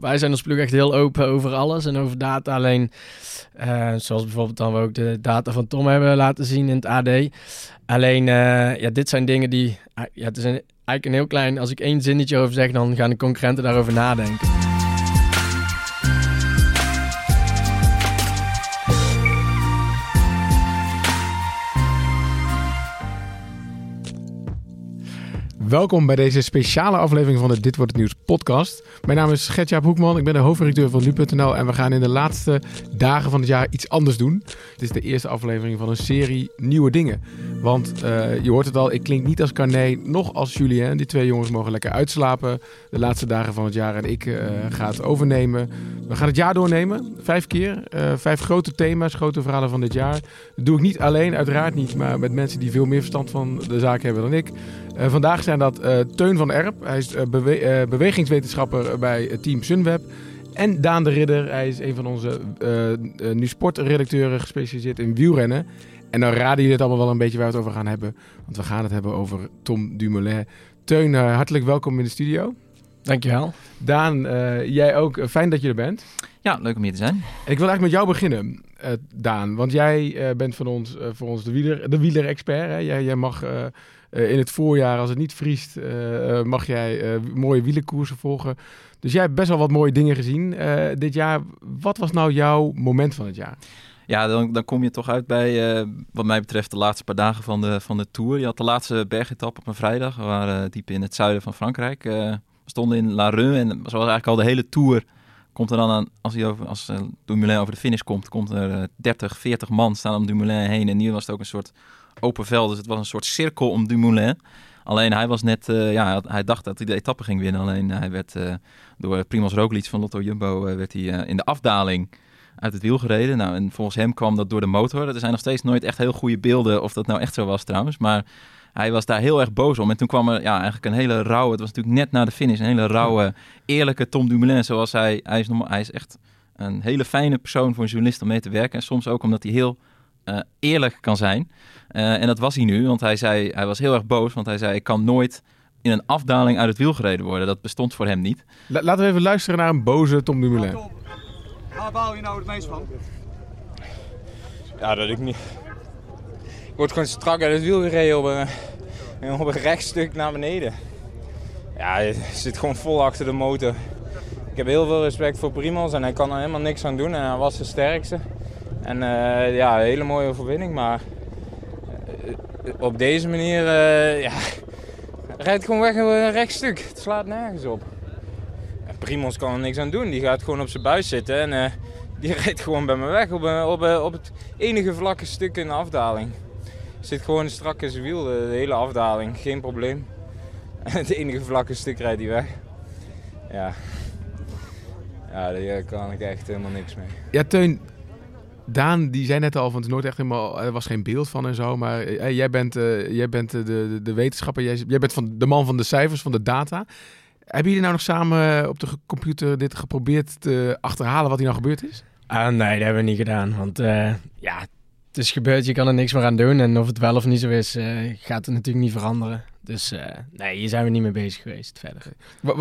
wij zijn als ploeg echt heel open over alles en over data. Alleen, eh, zoals bijvoorbeeld dan we ook de data van Tom hebben laten zien in het AD. Alleen, eh, ja, dit zijn dingen die, ah, ja, het is eigenlijk een heel klein, als ik één zinnetje over zeg, dan gaan de concurrenten daarover nadenken. Welkom bij deze speciale aflevering van de Dit Wordt Het Nieuws podcast. Mijn naam is Gertjaap Hoekman, ik ben de hoofdredacteur van nu.nl en we gaan in de laatste dagen van het jaar iets anders doen. Het is de eerste aflevering van een serie nieuwe dingen. Want uh, je hoort het al, ik klink niet als Carné, nog als Julien. Die twee jongens mogen lekker uitslapen de laatste dagen van het jaar en ik uh, ga het overnemen. We gaan het jaar doornemen, vijf keer. Uh, vijf grote thema's, grote verhalen van dit jaar. Dat doe ik niet alleen, uiteraard niet, maar met mensen die veel meer verstand van de zaak hebben dan ik. Uh, vandaag zijn dat uh, Teun van Erp. Hij is uh, bewe bewegingswetenschapper bij het team Sunweb. En Daan de Ridder. Hij is een van onze nu sportredacteuren gespecialiseerd in wielrennen. En dan raden jullie het allemaal wel een beetje waar we het over gaan hebben. Want we gaan het hebben over Tom Dumoulin. Teun, hartelijk welkom in de studio. Dankjewel. Daan, jij ook. Fijn dat je er bent. Ja, leuk om hier te zijn. Ik wil eigenlijk met jou beginnen, Daan. Want jij bent van ons, voor ons de wieler-expert. De wieler jij, jij mag... Uh, in het voorjaar, als het niet vriest, uh, mag jij mooie wielenkoersen volgen. Dus jij hebt best wel wat mooie dingen gezien dit jaar. Wat was nou jouw moment van het jaar? Ja, dan, dan kom je toch uit bij, wat mij betreft, de laatste paar dagen van de, van de Tour. Je had de laatste bergetap op een vrijdag. We waren diep in het zuiden van Frankrijk. we stonden in La Rue en zoals eigenlijk al de hele Tour komt er dan aan, als, hij over, als Dumoulin over de finish komt, komt er 30, 40 man staan om Dumoulin heen. En nu was het ook een soort open veld. Dus het was een soort cirkel om Dumoulin. Alleen hij was net, uh, ja, hij dacht dat hij de etappe ging winnen. Alleen hij werd uh, door Primoz Roglic van Lotto Jumbo werd hij, in de afdaling uit het wiel gereden. Nou, en volgens hem kwam dat door de motor. Er zijn nog steeds nooit echt heel goede beelden of dat nou echt zo was trouwens. Maar hij was daar heel erg boos om. En toen kwam er ja, eigenlijk een hele rauwe, het was natuurlijk net na de finish, een hele rauwe, eerlijke Tom Dumoulin. Zoals hij, hij is, normaal, hij is echt een hele fijne persoon voor een journalist om mee te werken. En soms ook omdat hij heel eerlijk kan zijn. Uh, en dat was hij nu, want hij, zei, hij was heel erg boos, want hij zei: Ik kan nooit in een afdaling uit het wiel gereden worden. Dat bestond voor hem niet. La laten we even luisteren naar een boze Tom Dumoulin. Waar baal je nou het meest van? Ja, dat ik niet. Ik word gewoon strak uit het wiel gereden op een, op een rechtstuk naar beneden. Ja, je zit gewoon vol achter de motor. Ik heb heel veel respect voor Primos en hij kan er helemaal niks aan doen en hij was de sterkste. En uh, ja, een hele mooie overwinning, maar op deze manier, ja, rijdt gewoon weg een rechtstuk. Het slaat nergens op. Primos kan er niks aan doen. Die gaat gewoon op zijn buis zitten en die rijdt gewoon bij me weg op, op, op het enige vlakke stuk in de afdaling. Zit gewoon strak in zijn wiel, de, hele afdaling, geen probleem. het enige vlakke stuk rijdt hij weg. Ja. Ja, daar kan ik echt helemaal niks mee. Ja, Teun, Daan, die zei net al van het nooit echt helemaal, er was geen beeld van en zo, maar eh, jij bent, uh, jij bent de, de, de wetenschapper, jij, jij, bent van de man van de cijfers, van de data. Hebben jullie nou nog samen op de computer dit geprobeerd te achterhalen wat hier nou gebeurd is? Uh, nee, dat hebben we niet gedaan, want ja, het is gebeurd, je kan er niks meer aan doen en of het wel of niet zo is, gaat het natuurlijk niet veranderen. Dus nee, hier zijn we niet mee bezig geweest verder.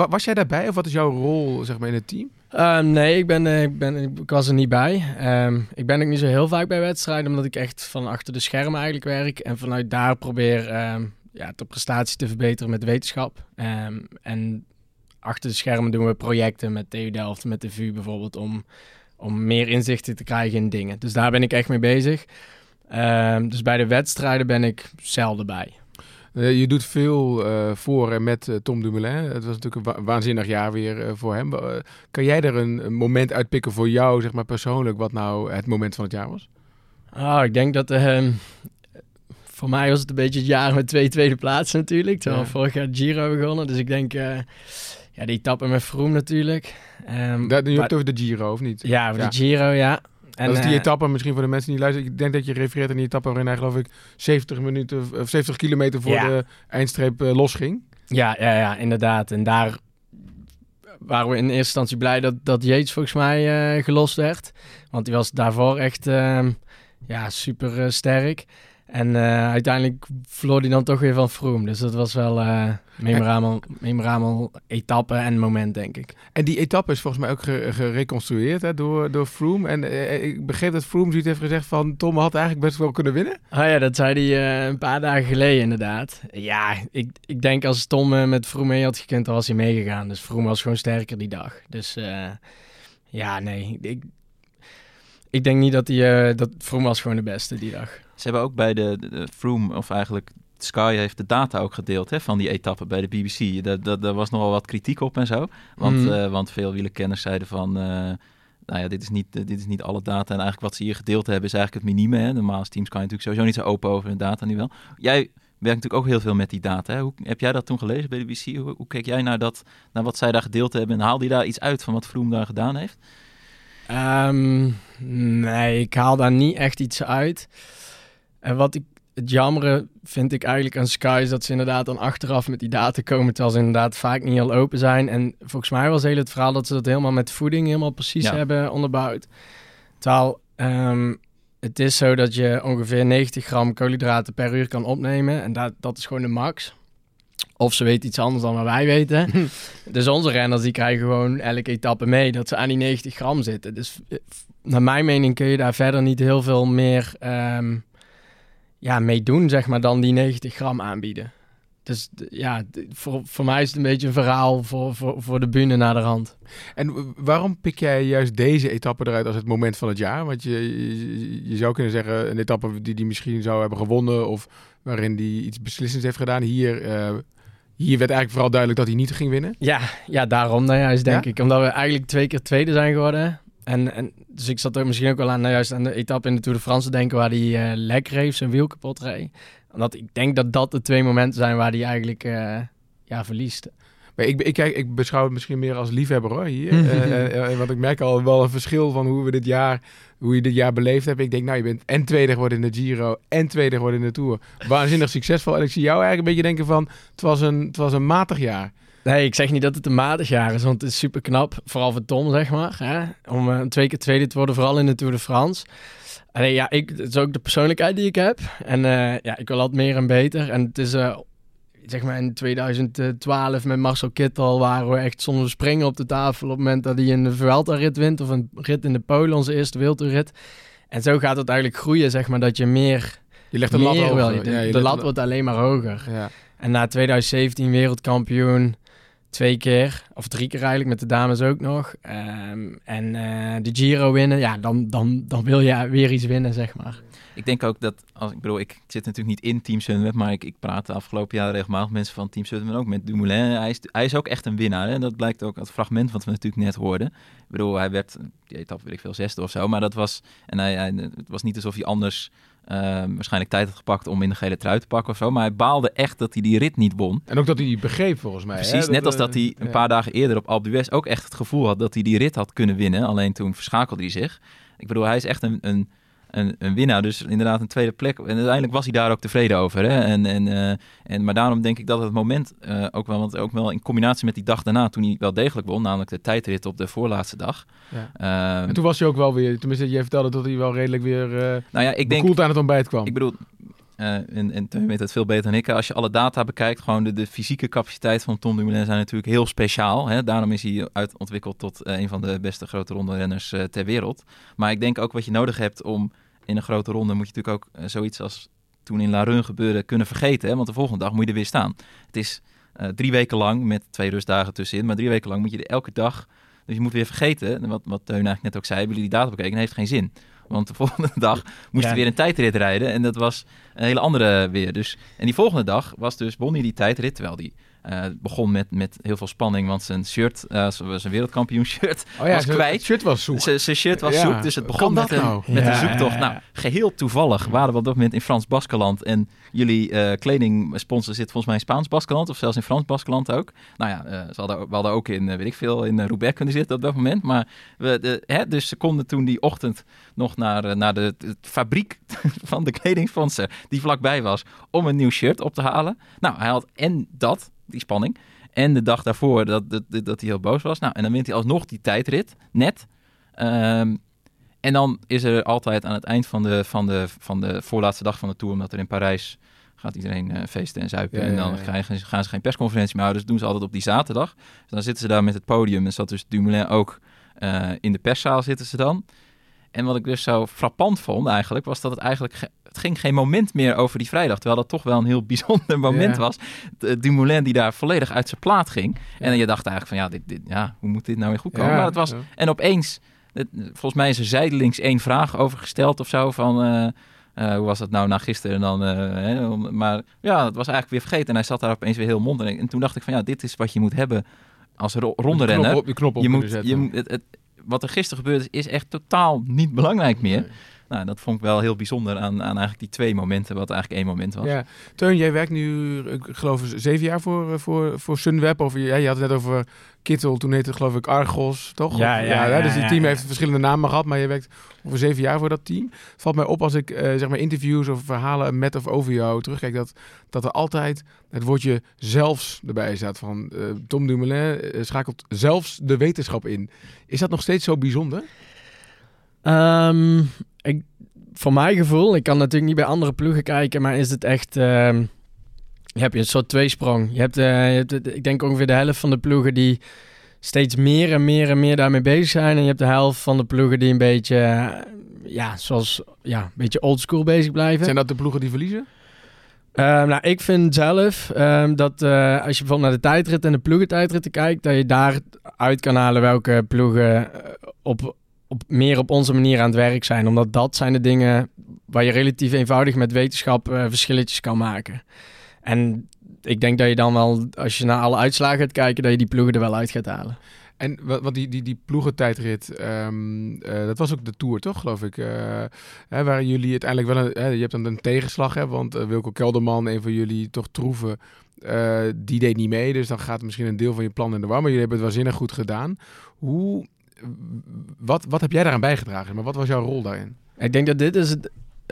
was jij daarbij of wat is jouw rol zeg maar, in het team? Um, nee, ik, ben, ik, ben, ik was er niet bij. Um, ik ben ook niet zo heel vaak bij wedstrijden, omdat ik echt van achter de schermen eigenlijk werk. En vanuit daar probeer um, ja, de prestatie te verbeteren met wetenschap. en achter de schermen doen we projecten met TU Delft, met de VU bijvoorbeeld, om, om meer inzichten te krijgen in dingen. Dus daar ben ik echt mee bezig. dus bij de wedstrijden ben ik zelden bij. Uh, je doet veel uh, voor en met uh, Tom Dumoulin. Het was natuurlijk een wa waanzinnig jaar weer voor hem. kan jij er een, moment uitpikken voor jou, zeg maar persoonlijk, wat nou het moment van het jaar was? Oh, ik denk dat ehm, voor mij was het een beetje het jaar met twee tweede plaatsen natuurlijk. Terwijl ja. vorig jaar Giro begonnen. Dus ik denk, ja, die etappe met Froome natuurlijk. Um, dat, je hebt over de Giro, of niet? Ja, over ja. de Giro, ja. En, dat is die uh, etappe, misschien voor de mensen die luisteren. Ik denk dat je refereert aan die etappe waarin hij geloof ik 70 minuten of 70 kilometer voor ja. de eindstreep uh, losging. Ja, ja, ja, inderdaad. En daar waren we in eerste instantie blij dat, dat Yates volgens mij uh, gelost werd. Want die was daarvoor echt ja, super sterk. En eh, uiteindelijk verloor hij dan toch weer van Froome. Dus dat was wel uh, memorabel, memorabel etappe en moment, denk ik. En die etappe is volgens mij ook gereconstrueerd hè, door, door Froome. En uh, ik begreep dat Froome zoiets heeft gezegd van... Tom had eigenlijk best wel kunnen winnen. Oh ja, dat zei hij een paar dagen geleden inderdaad. Ja, ik, ik denk als Tom met Froome mee had gekund, dan was hij meegegaan. Dus Froome was gewoon sterker die dag. Dus ja, nee, ik, ik denk niet dat hij... dat Froome was gewoon de beste die dag. Ze hebben ook bij de, de, Froome, of eigenlijk Sky heeft de data ook gedeeld hè, van die etappe bij de BBC. Daar, daar, was nogal wat kritiek op en zo. Want, mm. uh, want veel wielerkenners zeiden van... Uh, nou ja, dit is, niet, dit is niet alle data. En eigenlijk wat ze hier gedeeld hebben is eigenlijk het minime. Hè. Normaal is Team Sky natuurlijk sowieso niet zo open over hun data nu wel. Jij werkt natuurlijk ook heel veel met die data. Hè. Hoe, heb jij dat toen gelezen bij de BBC? Hoe, hoe keek jij naar, dat, naar wat zij daar gedeeld hebben? En haalde je daar iets uit van wat Froome daar gedaan heeft? Um, nee, ik haal daar niet echt iets uit. En wat ik het jammere vind ik eigenlijk aan Sky is dat ze inderdaad dan achteraf met die data komen, terwijl ze inderdaad vaak niet heel open zijn. En volgens mij was heel het verhaal dat ze dat helemaal met voeding helemaal precies hebben onderbouwd. Terwijl um, het is zo dat je ongeveer 90 gram koolhydraten per uur kan opnemen en dat, dat is gewoon de max. Of ze weten iets anders dan wat wij weten. dus onze renners die krijgen gewoon elke etappe mee dat ze aan die 90 gram zitten. Dus eh, naar mijn mening kun je daar verder niet heel veel meer um, ja, meedoen, zeg maar, dan die 90 gram aanbieden. Dus ja, voor, voor mij is het een beetje een verhaal voor, voor, voor de bühne naar de rand. En waarom pik jij juist deze etappe eruit als het moment van het jaar? Want je, je, je zou kunnen zeggen, een etappe die die misschien zou hebben gewonnen... of waarin die iets beslissends heeft gedaan. Hier, uh, hier werd eigenlijk vooral duidelijk dat hij niet ging winnen. Ja, ja daarom nou juist, denk ik. Omdat we eigenlijk twee keer tweede zijn geworden. En, en, dus ik zat er misschien ook wel aan, nou juist aan de etappe in de Tour de France te denken waar hij uh, lekker heeft, zijn wiel kapot reed. Omdat ik denk dat dat de twee momenten zijn waar hij eigenlijk uh, ja, verliest. Maar ik, ik, kijk, ik beschouw het misschien meer als liefhebber hoor, hier. uh, want ik merk al wel een verschil van hoe we dit jaar, hoe je dit jaar beleefd hebt. Ik denk, nou, je bent en tweede geworden in de Giro en tweede geworden in de Tour. Waanzinnig succesvol. En ik zie jou eigenlijk een beetje denken van, het was een, het was een matig jaar. Nee, ik zeg niet dat het een matig jaar is, want het is super knap. Vooral voor Tom, zeg maar. Hè? Om uh, twee keer tweede te worden, vooral in de Tour de France. Alleen ja, ik, het is ook de persoonlijkheid die ik heb. En uh, ja, ik wil altijd meer en beter. En het is, uh, zeg maar in 2012 met Marcel Kittel waren we echt zonder springen op de tafel op het moment dat hij een Vuelta-rit wint of een rit in de Polen, onze eerste wereldrit. En zo gaat het eigenlijk groeien, zeg maar, dat je meer... Je legt de lat hoger. De, ja, de lat wordt alleen maar hoger. Ja. En na 2017 wereldkampioen twee keer, of drie keer eigenlijk, met de dames ook nog. Um, en uh, de Giro winnen, ja, dan, dan, dan wil je weer iets winnen, zeg maar. Ik denk ook dat, als ik bedoel, ik zit natuurlijk niet in Team Sunweb, maar ik, ik praat de afgelopen jaren regelmatig mensen van Team Sunweb, ook met Dumoulin. Hij is, hij is ook echt een winnaar. En dat blijkt ook uit het fragment wat we natuurlijk net hoorden. Ik bedoel, hij werd, die etappe weet ik veel, zesde of zo, maar dat was, en hij, hij, het was niet alsof hij anders uh, waarschijnlijk tijd had gepakt om in de gele trui te pakken of zo. Maar hij baalde echt dat hij die rit niet won. En ook dat hij die begreep volgens mij. Precies, hè? net als dat hij een paar dagen eerder op Alpe d'Huez ook echt het gevoel had dat hij die rit had kunnen winnen. Alleen toen verschakelde hij zich. Ik bedoel, hij is echt een, een een, een winnaar. Dus inderdaad een tweede plek. En uiteindelijk was hij daar ook tevreden over. Hè? En, en, uh, en, maar daarom denk ik dat het moment uh, ook wel, want ook wel in combinatie met die dag daarna, toen hij wel degelijk won, namelijk de tijdrit op de voorlaatste dag. Ja. Uh, en toen was hij ook wel weer, tenminste, je vertelde dat hij wel redelijk weer uh, nou ja, ik denk, aan het ontbijt kwam. Ik bedoel, uh, en, en Teun weet het veel beter dan ik. Als je alle data bekijkt, gewoon de, de fysieke capaciteit van Tom Dumoulin zijn natuurlijk heel speciaal. Hè? Daarom is hij uitontwikkeld tot uh, een van de beste grote ronde renners uh, ter wereld. Maar ik denk ook wat je nodig hebt om in een grote ronde moet je natuurlijk ook uh, zoiets als toen in La Run gebeurde kunnen vergeten. Hè? Want de volgende dag moet je er weer staan. Het is uh, drie weken lang met twee rustdagen tussenin. Maar drie weken lang moet je er elke dag... Dus je moet weer vergeten, wat, wat Teun eigenlijk net ook zei, hebben jullie die data bekeken, heeft geen zin. Want de volgende dag moest hij weer een tijdrit rijden en dat was een hele andere weer. Dus, en die volgende dag was dus Bonnie die tijdrit, terwijl die uh, begon met, met heel veel spanning, want zijn shirt, uh, zijn wereldkampioen shirt, oh ja, was kwijt. Het shirt was zoek. Zijn shirt was zoek, dus het begon met, een, nou? met een zoektocht. Nou, geheel toevallig waren we op dat moment in Frans Baskeland en jullie uh, kledingsponsor zit volgens mij in Spaans Baskeland of zelfs in Frans Baskeland ook. Nou ja, ze hadden, we hadden ook in, weet ik veel, in Roubaix kunnen zitten op dat moment. Maar we, de, hè, dus ze konden toen die ochtend nog naar, naar de, de fabriek van de kledingsponsor die vlakbij was om een nieuw shirt op te halen. Nou, hij had en dat, die spanning. En de dag daarvoor dat, dat, dat hij heel boos was. Nou, en dan wint hij alsnog die tijdrit, net. Um, En dan is er altijd aan het eind van de, van de, van de voorlaatste dag van de Tour, omdat er in Parijs gaat iedereen eh, feesten en zuipen. Ja, en dan ja. Gaan, ze- gaan ze geen persconferentie meer houden. Dus doen ze altijd op die zaterdag. Dus dan zitten ze daar met het podium. En zat dus Dumoulin ook eh, in de perszaal zitten ze dan. En wat ik dus zo frappant vond eigenlijk, was dat het eigenlijk... het ging geen moment meer over die vrijdag. Terwijl dat toch wel een heel bijzonder moment Ja. was. De- Dumoulin die daar volledig uit zijn plaat ging. En je dacht eigenlijk van, ja, dit, dit, ja, hoe moet dit nou weer goed komen? Maar het was, en opeens, het- volgens mij is er zijdelings één vraag over gesteld of zo. Van eh, eh, hoe was dat nou na gisteren dan? eh, hè, maar ja, dat was eigenlijk weer vergeten. En hij zat daar opeens weer heel mondeling. En toen dacht ik van ja, dit is wat je moet hebben als ro ronde knop renner. op, de knop op Je moet, je, het, het, wat er gisteren gebeurd is, is echt totaal niet belangrijk meer. Nee. Nou, dat vond ik wel heel bijzonder aan, aan eigenlijk die twee momenten, wat eigenlijk één moment was. Ja. Teun, jij werkt nu, ik geloof ik, zeven jaar voor, eh, voor, voor Sunweb. Of, ja, je had het net over Kittel, toen heette het geloof ik Argos, toch? Ja, ja, ja, Dus die team ja. heeft verschillende namen gehad, maar je werkt over zeven jaar voor dat team. Het valt mij op als ik eh, zeg maar interviews of verhalen met of over jou terugkijk, dat, dat er altijd het woordje zelfs erbij staat. Van eh, Tom Dumoulin schakelt zelfs de wetenschap in. Is dat nog steeds zo bijzonder? Ehm, ik, voor mijn gevoel, ik kan natuurlijk niet bij andere ploegen kijken, maar is het echt... ehm, je hebt een soort tweesprong. Je hebt, eh, je hebt ik denk ongeveer de helft van de ploegen die steeds meer en meer en meer daarmee bezig zijn. En je hebt de helft van de ploegen die een beetje, eh, ja, zoals, ja, een beetje oldschool bezig blijven. Zijn dat de ploegen die verliezen? Ehm, nou, ik vind zelf ehm, dat eh, als je bijvoorbeeld naar de tijdrit en de ploegentijdritten kijkt, dat je daar uit kan halen welke ploegen op, meer op onze manier aan het werk zijn. Omdat dat zijn de dingen waar je relatief eenvoudig met wetenschap eh, verschilletjes kan maken. En ik denk dat je dan wel, als je naar alle uitslagen gaat kijken, dat je die ploegen er wel uit gaat halen. En wat, die, die, die ploegentijdrit, ehm, eh, dat was ook de Tour, toch, geloof ik? eh, hè, waar jullie uiteindelijk wel een... Hè, je hebt dan een tegenslag, hè, want Wilco Kelderman, een van jullie, toch troeven, die deed niet mee. Dus dan gaat misschien een deel van je plan in de war. Maar jullie hebben het waanzinnig goed gedaan. Hoe... Wat, wat heb jij daaraan bijgedragen? Maar wat was jouw rol daarin? Ik denk dat dit is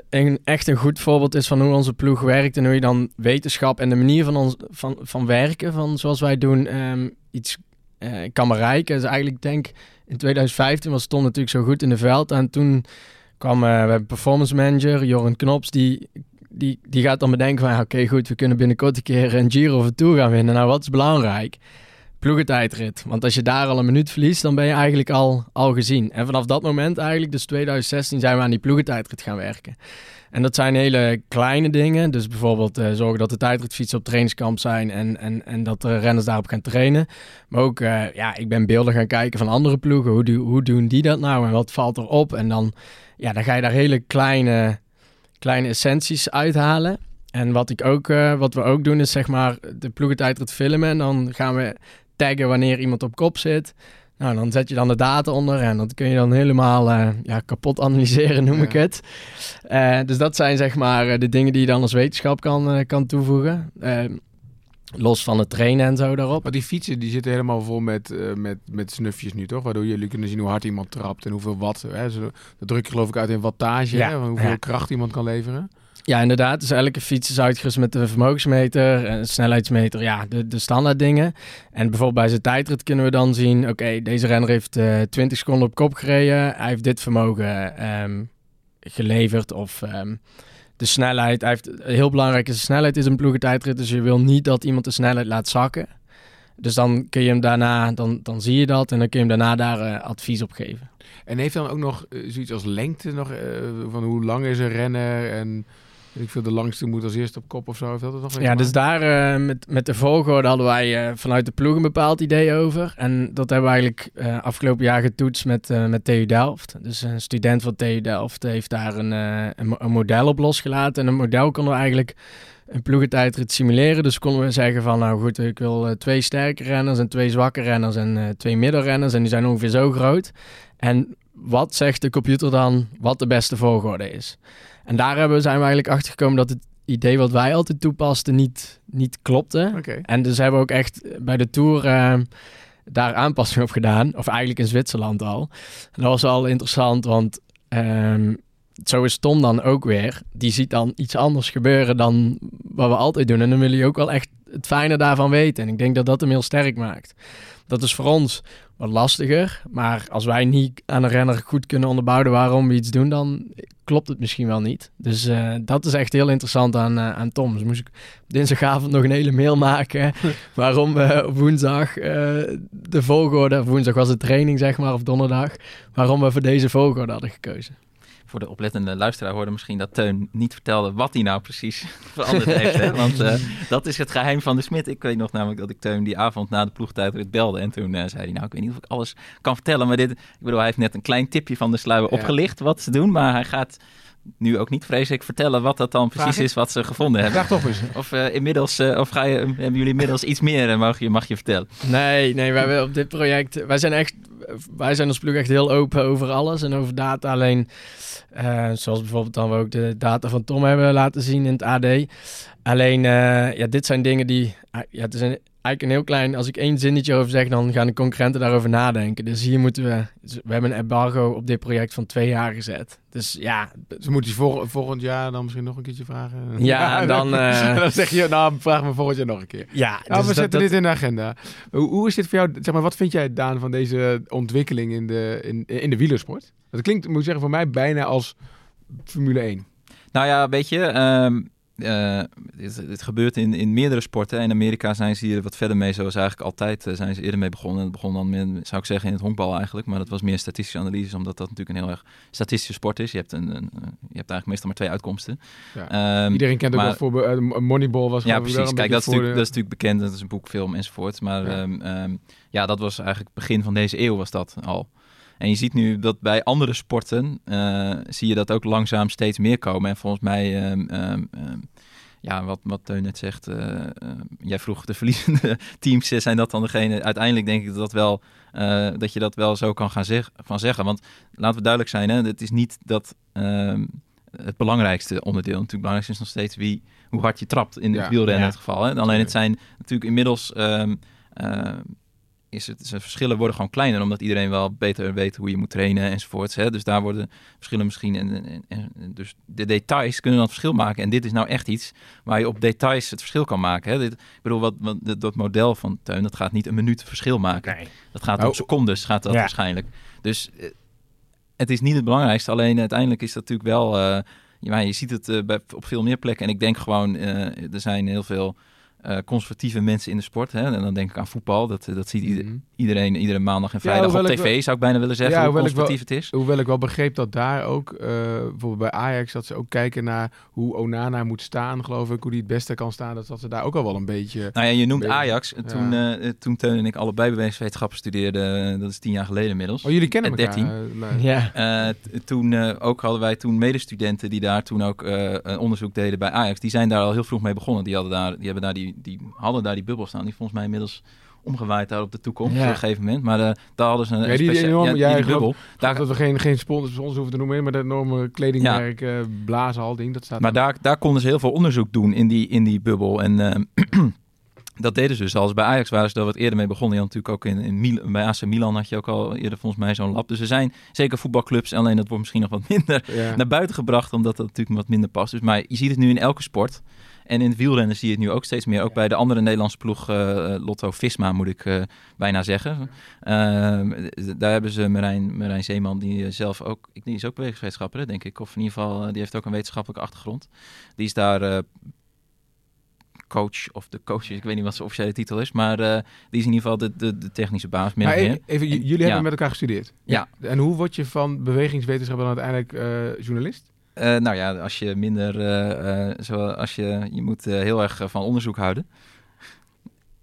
een, echt een goed voorbeeld is van hoe onze ploeg werkt en hoe je dan wetenschap en de manier van, ons, van, van werken, van zoals wij doen, ehm, iets eh, kan bereiken. Dus eigenlijk denk in 2015 was Tom natuurlijk zo goed in de veld en toen kwam een performance manager, Joran Knops, die, die, die gaat dan bedenken van oké goed, we kunnen binnenkort een keer een Giro of een Tour gaan winnen. Nou, wat is belangrijk? Ploegentijdrit. Want als je daar al een minuut verliest, dan ben je eigenlijk al, al gezien. En vanaf dat moment eigenlijk, dus 2016, zijn we aan die ploegentijdrit gaan werken. En dat zijn hele kleine dingen. Dus bijvoorbeeld eh, zorgen dat de tijdritfietsen op trainingskamp zijn en, en, en dat de renners daarop gaan trainen. Maar ook, eh, ja, ik ben beelden gaan kijken van andere ploegen. Hoe, hoe doen die dat nou en wat valt erop? En dan, ja, dan ga je daar hele kleine, kleine essenties uithalen. En wat, ik ook, eh, wat we ook doen is zeg maar de ploegentijdrit filmen. En dan gaan we taggen wanneer iemand op kop zit. Nou, dan zet je dan de data onder en dat kun je dan helemaal eh, ja, kapot analyseren, noem Ja. ik het. Eh, dus dat zijn zeg maar eh, de dingen die je dan als wetenschap kan, kan toevoegen. Eh, los van het trainen en zo daarop. Maar die fietsen die zitten helemaal vol met, met, met snufjes nu, toch? Waardoor jullie kunnen zien hoe hard iemand trapt en hoeveel watt. Hè? Zo, dat druk je geloof ik uit in wattage, Ja, hè? van hoeveel kracht iemand kan leveren. Ja, inderdaad. Dus elke fiets is uitgerust met een vermogensmeter, een snelheidsmeter, ja, de, de standaard dingen. En bijvoorbeeld bij zijn tijdrit kunnen we dan zien, oké, deze renner heeft eh 20 seconden op kop gereden. Hij heeft dit vermogen ehm, geleverd of ehm, de snelheid. Hij heeft, heel belangrijk is de snelheid is een ploegentijdrit, dus je wil niet dat iemand de snelheid laat zakken. Dus dan kun je hem daarna, dan, dan zie je dat en dan kun je hem daarna daar eh, advies op geven. En heeft dan ook nog eh, zoiets als lengte nog, eh, van hoe lang is een renner en ik veel, de langste moet als eerste op kop of zo. Heeft dat er nog Ja, dus daar eh, met, met de volgorde hadden wij eh, vanuit de ploeg een bepaald idee over. En dat hebben we eigenlijk eh, afgelopen jaar getoetst met, met TU Delft. Dus een student van TU Delft heeft daar een, een, een model op losgelaten. En een model konden we eigenlijk een ploegentijdrit simuleren. Dus konden we zeggen van, nou goed, ik wil twee sterke renners en twee zwakke renners en twee middelrenners. En die zijn ongeveer zo groot. En wat zegt de computer dan wat de beste volgorde is? En daar hebben, zijn we eigenlijk achter gekomen dat het idee wat wij altijd toepasten niet, niet klopte. En dus hebben we ook echt bij de Tour eh, daar aanpassingen op gedaan. Of eigenlijk in Zwitserland al. En dat was wel interessant, want ehm, zo is Tom dan ook weer. Die ziet dan iets anders gebeuren dan wat we altijd doen. En dan wil je ook wel echt het fijne daarvan weten. En ik denk dat dat hem heel sterk maakt. Dat is voor ons wat lastiger. Maar als wij niet aan een renner goed kunnen onderbouwen waarom we iets doen, dan klopt het misschien wel niet. Dus uh, dat is echt heel interessant aan, uh, aan Tom. Dus moest ik dinsdagavond nog een hele mail maken waarom we op woensdag uh, de volgorde, woensdag was het training zeg maar, of donderdag, waarom we voor deze volgorde hadden gekozen voor de oplettende luisteraar hoorde misschien dat Teun niet vertelde wat hij nou precies veranderd heeft. Hè? Want uh, dat is het geheim van de Smit. Ik weet nog namelijk dat ik Teun die avond na de ploegtijdrit belde. En toen uh, zei hij, nou ik weet niet of ik alles kan vertellen. Maar dit, ik bedoel, hij heeft net een klein tipje van de sluier ja. opgelicht wat ze doen. Maar hij gaat nu ook niet vreselijk vertellen wat dat dan precies is wat ze gevonden hebben. Vraag toch eens. Of uh, inmiddels, uh, of ga je, hebben jullie inmiddels iets meer en mag je, mag je vertellen? Nee, nee, wij hebben op dit project, wij zijn echt, wij zijn als ploeg echt heel open over alles en over data. Alleen, uh, zoals bijvoorbeeld dan we ook de data van Tom hebben laten zien in het AD. Alleen, ja, dit zijn dingen die, ja, het is een eigenlijk een heel klein, als ik één zinnetje over zeg, dan gaan de concurrenten daarover nadenken. Dus hier moeten we, we hebben een embargo op dit project van twee jaar gezet. Dus ja. Ze moeten je vol, volgend jaar dan misschien nog een keertje vragen. Ja, ja dan... Uh... dan zeg je, nou, vraag me volgend jaar nog een keer. Ja. Nou, dus we zetten dit in de agenda. Hoe, hoe, is dit voor jou, zeg maar, wat vind jij, Daan, van deze ontwikkeling in de, in, in de wielersport? Dat klinkt, moet ik zeggen, voor mij bijna als Formule 1. Nou ja, weet je, um, uh, dit, dit, gebeurt in, in meerdere sporten. In Amerika zijn ze hier wat verder mee, zoals eigenlijk altijd uh, zijn ze eerder mee begonnen. En het begon dan, met, zou ik zeggen, in het honkbal eigenlijk. Maar dat was meer statistische analyse, omdat dat natuurlijk een heel erg statistische sport is. Je hebt, een, een je hebt eigenlijk meestal maar twee uitkomsten. Ja. Um, Iedereen kent ook wel voor uh, Moneyball was Ja, precies. Kijk, dat is, natuurlijk, dat is natuurlijk bekend. Dat is een boek, film enzovoort. Maar ja. Um, um, ja, dat was eigenlijk begin van deze eeuw was dat al. En je ziet nu dat bij andere sporten uh, zie je dat ook langzaam steeds meer komen. En volgens mij, um, um, um, ja, wat, wat Teun net zegt, uh, jij vroeg de verliezende teams, zijn dat dan degene? Uiteindelijk denk ik dat, dat, wel, dat je dat wel zo kan gaan zeg, van zeggen. Want laten we duidelijk zijn, hè, het is niet dat het belangrijkste onderdeel. Natuurlijk, het belangrijkste is nog steeds wie, hoe hard je trapt in het ja, wielrennen ja. het geval. Hè. Alleen het zijn natuurlijk inmiddels is het, de verschillen worden gewoon kleiner, omdat iedereen wel beter weet hoe je moet trainen enzovoorts. Hè? Dus daar worden verschillen misschien. En, en, en, dus de details kunnen dan het verschil maken. En dit is nou echt iets waar je op details het verschil kan maken. Hè? Dit, ik bedoel, wat, wat, dat model van Teun, dat gaat niet een minuut verschil maken. Nee. Dat gaat oh. op secondes, gaat dat ja. waarschijnlijk. Dus het is niet het belangrijkste. Alleen uiteindelijk is dat natuurlijk wel. Uh, ja, je ziet het uh, bij, op veel meer plekken. En ik denk gewoon, uh, er zijn heel veel uh, conservatieve mensen in de sport. Hè? En dan denk ik aan voetbal. Dat, dat ziet ieder, mm-hmm. iedereen iedere maandag en vrijdag ja, op tv, wel, zou ik bijna willen zeggen, ja, hoe conservatief wel, het is. Hoewel ik wel begreep dat daar ook, uh, bijvoorbeeld bij Ajax, dat ze ook kijken naar hoe Onana moet staan, geloof ik, hoe die het beste kan staan. Dat, dat ze daar ook al wel een beetje... Nou ja, je noemt Ajax. Toen, ja. uh, toen Teun en ik allebei bewegingswetenschappen studeerden, dat is tien jaar geleden inmiddels. Oh, jullie kennen elkaar? 13. ja. toen ook hadden wij toen medestudenten die daar toen ook onderzoek deden bij Ajax. Die zijn daar al heel vroeg mee begonnen. Die, hadden daar, die hebben daar die, die hadden daar die bubbel staan. Die volgens mij inmiddels omgewaaid daar op de toekomst ja. op een gegeven moment. Maar uh, daar hadden ze een ja, die, die, enorme, ja, die, die bubbel. Daar dat we geen, geen sponsors, sponsors hoeven te noemen, maar dat enorme kledingmerk, ja. uh, blazenhal ding, dat staat Maar daar, daar konden ze heel veel onderzoek doen in die, in die bubbel. En uh, dat deden ze dus. Als bij Ajax waren ze daar wat eerder mee begonnen. Je had natuurlijk ook in, in Mil bij AC Milan had je ook al eerder volgens mij zo'n lab. Dus er zijn zeker voetbalclubs. Alleen dat wordt misschien nog wat minder ja. naar buiten gebracht, omdat dat natuurlijk wat minder past. Dus, maar je ziet het nu in elke sport. En in het wielrennen zie je het nu ook steeds meer. Ook bij de andere Nederlandse ploeg, uh, Lotto Visma moet ik uh, bijna zeggen. Uh, daar hebben ze Marijn, Marijn Zeeman, die zelf ook, die is ook bewegingswetenschapper, denk ik. Of in ieder geval, die heeft ook een wetenschappelijke achtergrond. Die is daar coach of de coach, ik weet niet wat zijn officiële titel is, maar uh, die is in ieder geval de, de, de technische baas. Maar even, even, jullie hebben met elkaar gestudeerd. Ja. ja. En hoe word je van bewegingswetenschap dan uiteindelijk uh, journalist? Uh, nou ja, als je minder, zo, als je, je moet heel erg van onderzoek houden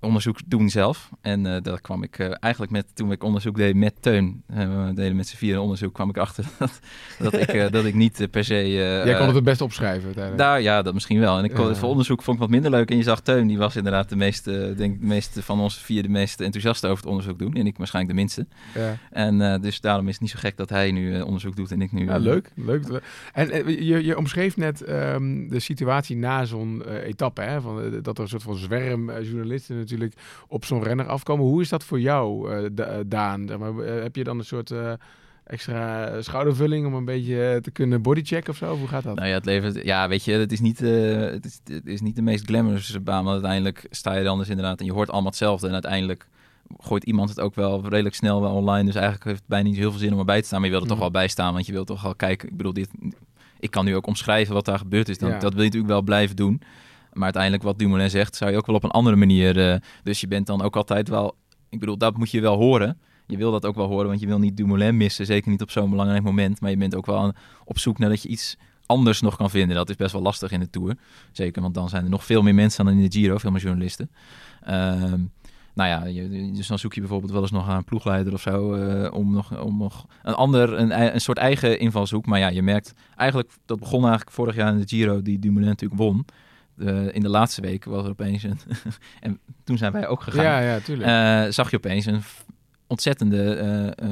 onderzoek doen zelf. En uh, daar kwam ik uh, eigenlijk met, toen ik onderzoek deed met Teun, uh, we deden met z'n vier onderzoek, kwam ik achter dat, dat, ik, dat ik niet per se... Jij kon het het best opschrijven. Daar, ja, dat misschien wel. En ik kon, het voor onderzoek vond ik wat minder leuk. En je zag Teun, die was inderdaad de meeste, denk de meeste van ons vier de meest enthousiaste over het onderzoek doen. En ik waarschijnlijk de minste. Ja. En dus daarom is het niet zo gek dat hij nu onderzoek doet en ik nu... Ja, leuk. leuk. En je, je omschreef net um, de situatie na zo'n etappe, hè? Van, dat er een soort van zwerm journalisten natuurlijk op zo'n renner afkomen. Hoe is dat voor jou, uh, Daan? Maar, uh, heb je dan een soort extra schoudervulling om een beetje te kunnen bodychecken of zo? Hoe gaat dat? Nou ja, het leven, ja, weet je, het is niet, het is, het is niet de meest glamorous baan, maar uiteindelijk sta je dan dus inderdaad en je hoort allemaal hetzelfde en uiteindelijk gooit iemand het ook wel redelijk snel wel online. Dus eigenlijk heeft het bijna niet heel veel zin om erbij te staan. Maar je wil er toch Mhm. wel bij staan, want je wilt toch wel kijken. Ik bedoel, dit, ik kan nu ook omschrijven wat daar gebeurd is. Dan, Ja. Dat wil je natuurlijk wel blijven doen. Maar uiteindelijk, wat Dumoulin zegt, zou je ook wel op een andere manier... eh, dus je bent dan ook altijd wel... Ik bedoel, dat moet je wel horen. Je wil dat ook wel horen, want je wil niet Dumoulin missen. Zeker niet op zo'n belangrijk moment. Maar je bent ook wel op zoek naar dat je iets anders nog kan vinden. Dat is best wel lastig in de Tour. Zeker, want dan zijn er nog veel meer mensen dan in de Giro. Veel meer journalisten. Ehm, nou ja, je, dus dan zoek je bijvoorbeeld wel eens nog aan een ploegleider of zo. eh, om, nog, om nog een ander, een, een soort eigen invalshoek. Maar ja, je merkt eigenlijk, dat begon eigenlijk vorig jaar in de Giro, die Dumoulin natuurlijk won. Eh, in de laatste week was er opeens een... en toen zijn wij ook gegaan. Ja, ja, tuurlijk. Eh, zag je opeens een ontzettende eh,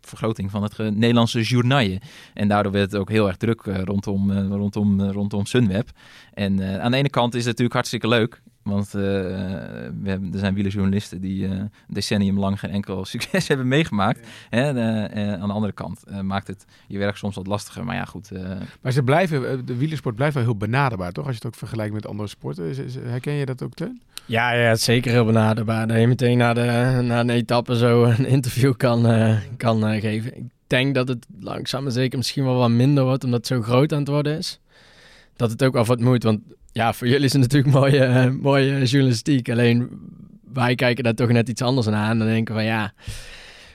vergroting van het Nederlandse journaille. En daardoor werd het ook heel erg druk rondom, rondom, rondom Sunweb. En aan de ene kant is het natuurlijk hartstikke leuk. Want eh, we hebben, er zijn wielerjournalisten die eh, een decennium lang geen enkel succes hebben meegemaakt. Hè, eh, aan de andere kant eh, maakt het je werk soms wat lastiger. Maar ja, goed. eh, Maar ze blijven, de wielersport blijft wel heel benaderbaar, toch? Als je het ook vergelijkt met andere sporten. Herken je dat ook, Teun? Ja, ja, het is zeker heel benaderbaar. Dat je meteen na, de, na een etappe zo een interview kan, eh, kan geven. Ik denk dat het langzaam maar zeker misschien wel wat minder wordt, omdat het zo groot aan het worden is. Dat het ook wel wat moet, want ja, voor jullie is het natuurlijk mooie, eh, mooie journalistiek. Alleen wij kijken daar toch net iets anders naar. En dan denken van ja,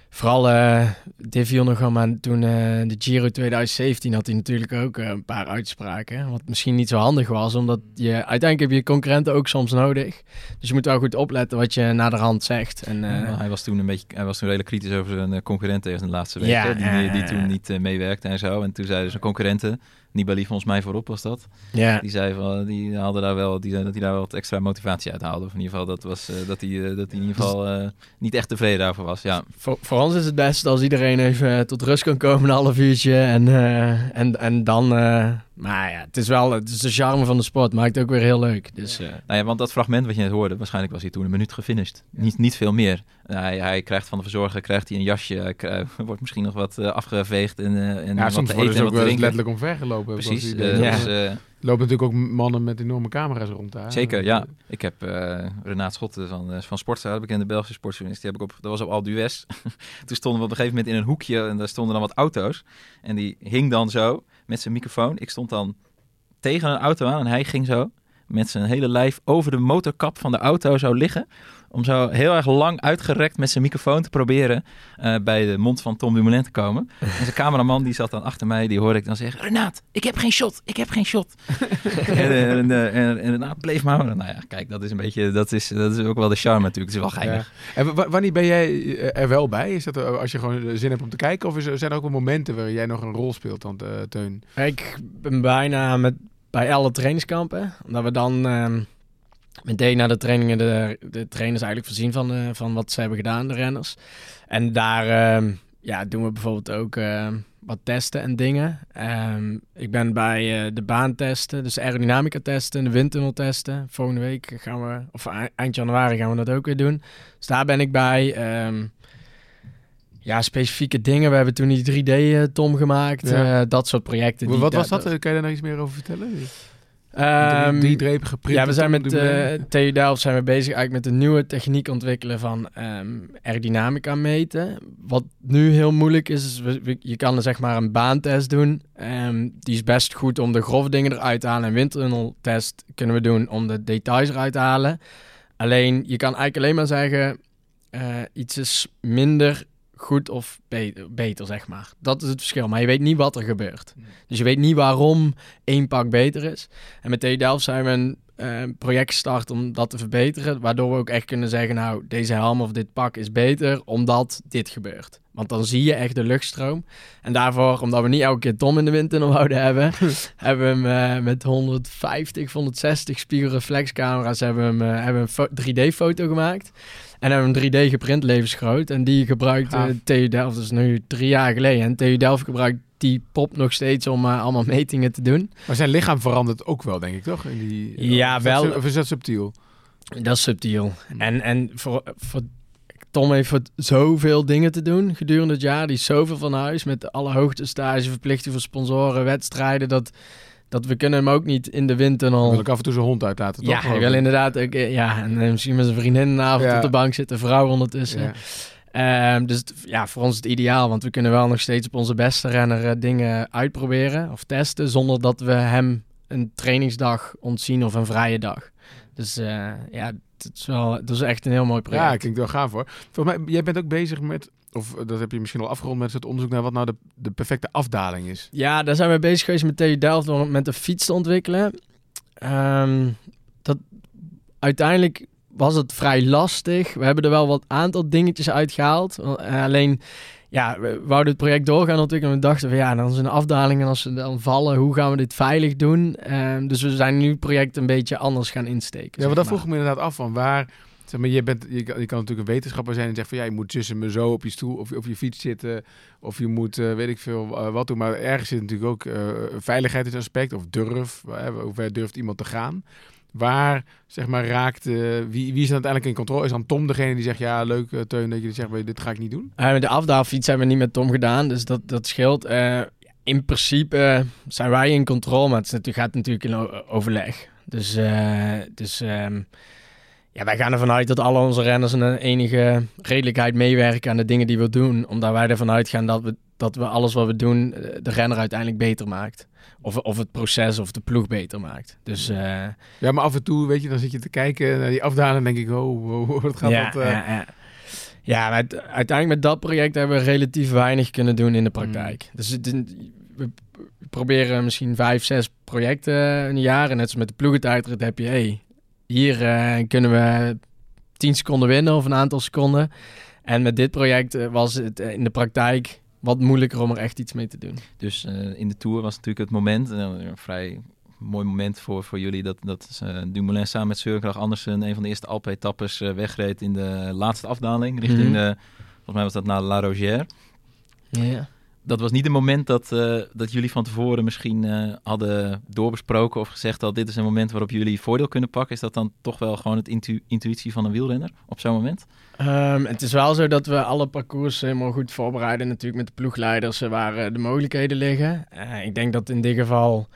vooral eh viel nog maar toen eh, de Giro 2017 had hij natuurlijk ook eh, een paar uitspraken. Wat misschien niet zo handig was, omdat je uiteindelijk heb je concurrenten ook soms nodig. Dus je moet wel goed opletten wat je naar de hand zegt. En, eh, Ja, hij was toen een beetje, hij was toen redelijk kritisch over zijn eh, concurrenten in de laatste week. Ja, die, die, toen niet eh, meewerkte en zo. En toen zeiden zijn concurrenten, Nibali volgens mij voorop was dat. ja. Die zei van, die haalde daar wel, die zei dat hij daar wel wat extra motivatie uit haalde. Of in ieder geval dat was eh, dat hij, eh, dat hij in ieder geval eh, niet echt tevreden daarvoor was. Ja, Voor, voor ons is het best als iedereen even tot rust kan komen, een half uurtje. En, en, en dan. Maar ja, het is wel het is de charme van de sport. Maakt het ook weer heel leuk. Dus eh, Nou ja, want dat fragment wat je net hoorde, waarschijnlijk was hij toen een minuut gefinished. Niet, niet veel meer. hij, hij krijgt van de verzorger krijgt hij een jasje, wordt misschien nog wat eh, afgeveegd en, eh, en Ja, wat soms te worden eten ze en ook wat drinken. letterlijk omvergelopen. Precies. Ja. dus, lopen natuurlijk ook mannen met enorme camera's rond daar. Zeker, ja. Ik heb eh Renaat Schotten van, van Sportza, de bekende Belgische sportjournalist, die heb ik op, dat was op Alpe d'Huez. Toen stonden we op een gegeven moment in een hoekje en daar stonden dan wat auto's. En die hing dan zo met zijn microfoon. Ik stond dan tegen een auto aan en hij ging zo met zijn hele lijf over de motorkap van de auto zou liggen. Om zo heel erg lang uitgerekt met zijn microfoon te proberen eh, bij de mond van Tom Dumoulin te komen. En zijn cameraman die zat dan achter mij, die hoorde ik dan zeggen... Renaat, ik heb geen shot, ik heb geen shot. en, eh, en, eh, en, en Renaat bleef maar. Nou ja, kijk, dat is een beetje, dat is, dat is ook wel de charme natuurlijk. Het is wel geinig. Ja. En wa- wanneer ben jij er wel bij? Is dat als je gewoon zin hebt om te kijken? Of is er, zijn er ook wel momenten waar jij nog een rol speelt, dan, eh, Teun? ik ben bijna met, bij alle trainingskampen. Omdat we dan ehm, meteen na de trainingen de, de trainers eigenlijk voorzien van, eh, van wat ze hebben gedaan, de renners. En daar ehm, ja, doen we bijvoorbeeld ook ehm, wat testen en dingen. Ehm, ik ben bij eh, de baantesten, dus aerodynamica testen, de windtunnel testen. Volgende week gaan we, of e- eind januari gaan we dat ook weer doen. Dus daar ben ik bij. Ja, specifieke dingen. We hebben toen die 3D-tom gemaakt. Ja. eh, dat soort projecten. die- Wat was dat? dat- Eh, Kan je daar nog iets meer over vertellen? Ehm, Drie drepen geprint. ja, we zijn met uh, TU Delft zijn we bezig eigenlijk met een nieuwe techniek ontwikkelen van ehm, aerodynamica meten. Wat nu heel moeilijk is, is we- we- je kan er zeg maar een baantest doen. Ehm, die is best goed om de grove dingen eruit te halen. En windtunneltest kunnen we doen om de details eruit te halen. Alleen, je kan eigenlijk alleen maar zeggen, eh, iets is minder goed of beter, beter, zeg maar. Dat is het verschil. Maar je weet niet wat er gebeurt. Dus je weet niet waarom één pak beter is. En met TU Delft zijn we een eh, project gestart om dat te verbeteren. Waardoor we ook echt kunnen zeggen, nou, deze helm of dit pak is beter omdat dit gebeurt. Want dan zie je echt de luchtstroom. En daarvoor, omdat we niet elke keer Tom in de windtunnel wouden hebben, hebben we hem eh, met 150, 160 spiegelreflexcamera's hebben we hem, eh, hebben we een 3D-foto gemaakt. En hebben een 3D geprint levensgroot. En die gebruikt eh, Gaaf. TU Delft, dat is nu drie jaar geleden. En TU Delft gebruikt die pop nog steeds om eh, allemaal metingen te doen. Maar zijn lichaam verandert ook wel, denk ik, toch? In die, Ja, wel. Of is dat subtiel? Dat is subtiel. En, en voor, voor Tom heeft voor zoveel dingen te doen gedurende het jaar. Die is zoveel van huis met alle hoogtestage, verplichting voor sponsoren, wedstrijden. Dat dat we kunnen hem ook niet in de windtunnel... Wil ik af en toe zijn hond uitlaten, toch? Ja, hij wil inderdaad ook, eh, ja, en eh, misschien met zijn vriendin een avond Ja. op de bank zitten, vrouw ondertussen. Ja. Ehm, dus ja, voor ons het ideaal, want we kunnen wel nog steeds op onze beste renner eh, dingen uitproberen of testen, zonder dat we hem een trainingsdag ontzien of een vrije dag. Dus ja, het is, wel, het is echt een heel mooi project. Ja, klinkt wel gaaf hoor. Volgens mij, jij bent ook bezig met, of eh, dat heb je misschien al afgerond met het onderzoek naar wat nou de, de perfecte afdaling is. Ja, daar zijn we bezig geweest met TU Delft om met de fiets te ontwikkelen. Ehm, dat, uiteindelijk was het vrij lastig. We hebben er wel wat aantal dingetjes uitgehaald. Eh, alleen, ja, we wouden het project doorgaan ontwikkelen. We dachten van ja, dan is een afdaling en als ze dan vallen, hoe gaan we dit veilig doen? Ehm, dus we zijn nu het project een beetje anders gaan insteken. Ja, maar dat vroeg ik me inderdaad af van waar... Maar, je, bent, je, kan, natuurlijk een wetenschapper zijn en zegt van ja, je moet tussen me zo op je stoel of op je fiets zitten. Of je moet, eh, weet ik veel, eh, wat doen. Maar ergens zit natuurlijk ook eh veiligheid aspect of durf. hoe ver durft iemand te gaan? Waar, zeg maar, raakt... wie, wie is dan uiteindelijk in controle? Is dan Tom degene die zegt, ja, leuk Teun, dat je zegt, maar dit ga ik niet doen? De afdaalfiets hebben we niet met Tom gedaan, dus dat, dat scheelt. In principe zijn wij in controle, maar het gaat natuurlijk in overleg. Dus, dus ehm, ja, wij gaan ervan uit dat alle onze renners een enige redelijkheid meewerken aan de dingen die we doen. Omdat wij ervan uitgaan dat we, dat we alles wat we doen eh, de renner uiteindelijk beter maakt. Of, of het proces of de ploeg beter maakt. Dus eh, Ja, maar af en toe, weet je, dan zit je te kijken naar die afdaling en denk ik, oh, oh, wat gaat ja, dat... eh, ja, ja. Ja, maar het- uiteindelijk met dat project hebben we relatief weinig kunnen doen in de praktijk. Dus het, we proberen misschien vijf, zes projecten een jaar. En net als met de ploegentijdrit heb je, hey, hier eh, kunnen we 10 seconden winnen of een aantal seconden. En met dit project eh, was het eh, in de praktijk wat moeilijker om er echt iets mee te doen. Dus in de Tour was natuurlijk het moment, een vrij mooi moment voor, voor jullie, dat, dat Dumoulin samen met Seurkrag Andersen een van de eerste Alpe-etappes wegreed in de laatste afdaling, richting Mhm. de, volgens mij was dat naar La Rogère. Ja. Dat was niet een moment dat, eh, dat jullie van tevoren misschien eh, hadden doorbesproken of gezegd dat dit is een moment waarop jullie voordeel kunnen pakken. Is dat dan toch wel gewoon het intu- intuïtie van een wielrenner op zo'n moment? Ehm, het is wel zo dat we alle parcours helemaal goed voorbereiden. Natuurlijk met de ploegleiders eh, waar de mogelijkheden liggen. Ik denk dat in dit geval...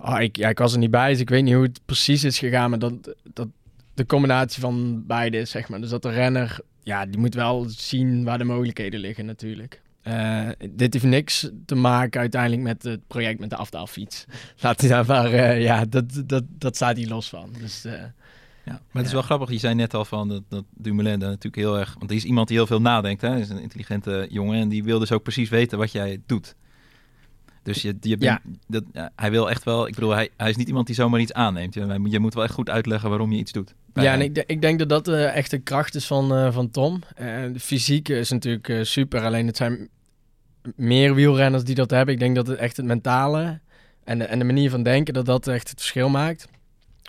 Oh, ik, ja, ik was er niet bij, dus ik weet niet hoe het precies is gegaan. Maar dat, dat de combinatie van beide is, zeg maar. Dus dat de renner... Ja, die moet wel zien waar de mogelijkheden liggen natuurlijk. Eh, dit heeft niks te maken uiteindelijk met het project met de afdaalfiets. Laat hij daar maar... eh, ja, dat, dat, dat staat hier los van. Dus... eh, Ja, maar het is wel grappig. Je zei net al van dat, dat Dumoulin daar natuurlijk heel erg... Want hij is iemand die heel veel nadenkt. Hè? Hij is een intelligente jongen en die wil dus ook precies weten wat jij doet. Dus je, je bent, Ja. dat, hij wil echt wel... Ik bedoel, hij, hij is niet iemand die zomaar iets aanneemt. Je, je moet wel echt goed uitleggen waarom je iets doet. Ja, en ik, ik denk dat dat eh, echt de kracht is van, eh, van Tom. Eh, de fysieke is natuurlijk super, alleen het zijn meer wielrenners die dat hebben. Ik denk dat het echt het mentale en de, en de manier van denken, dat dat echt het verschil maakt.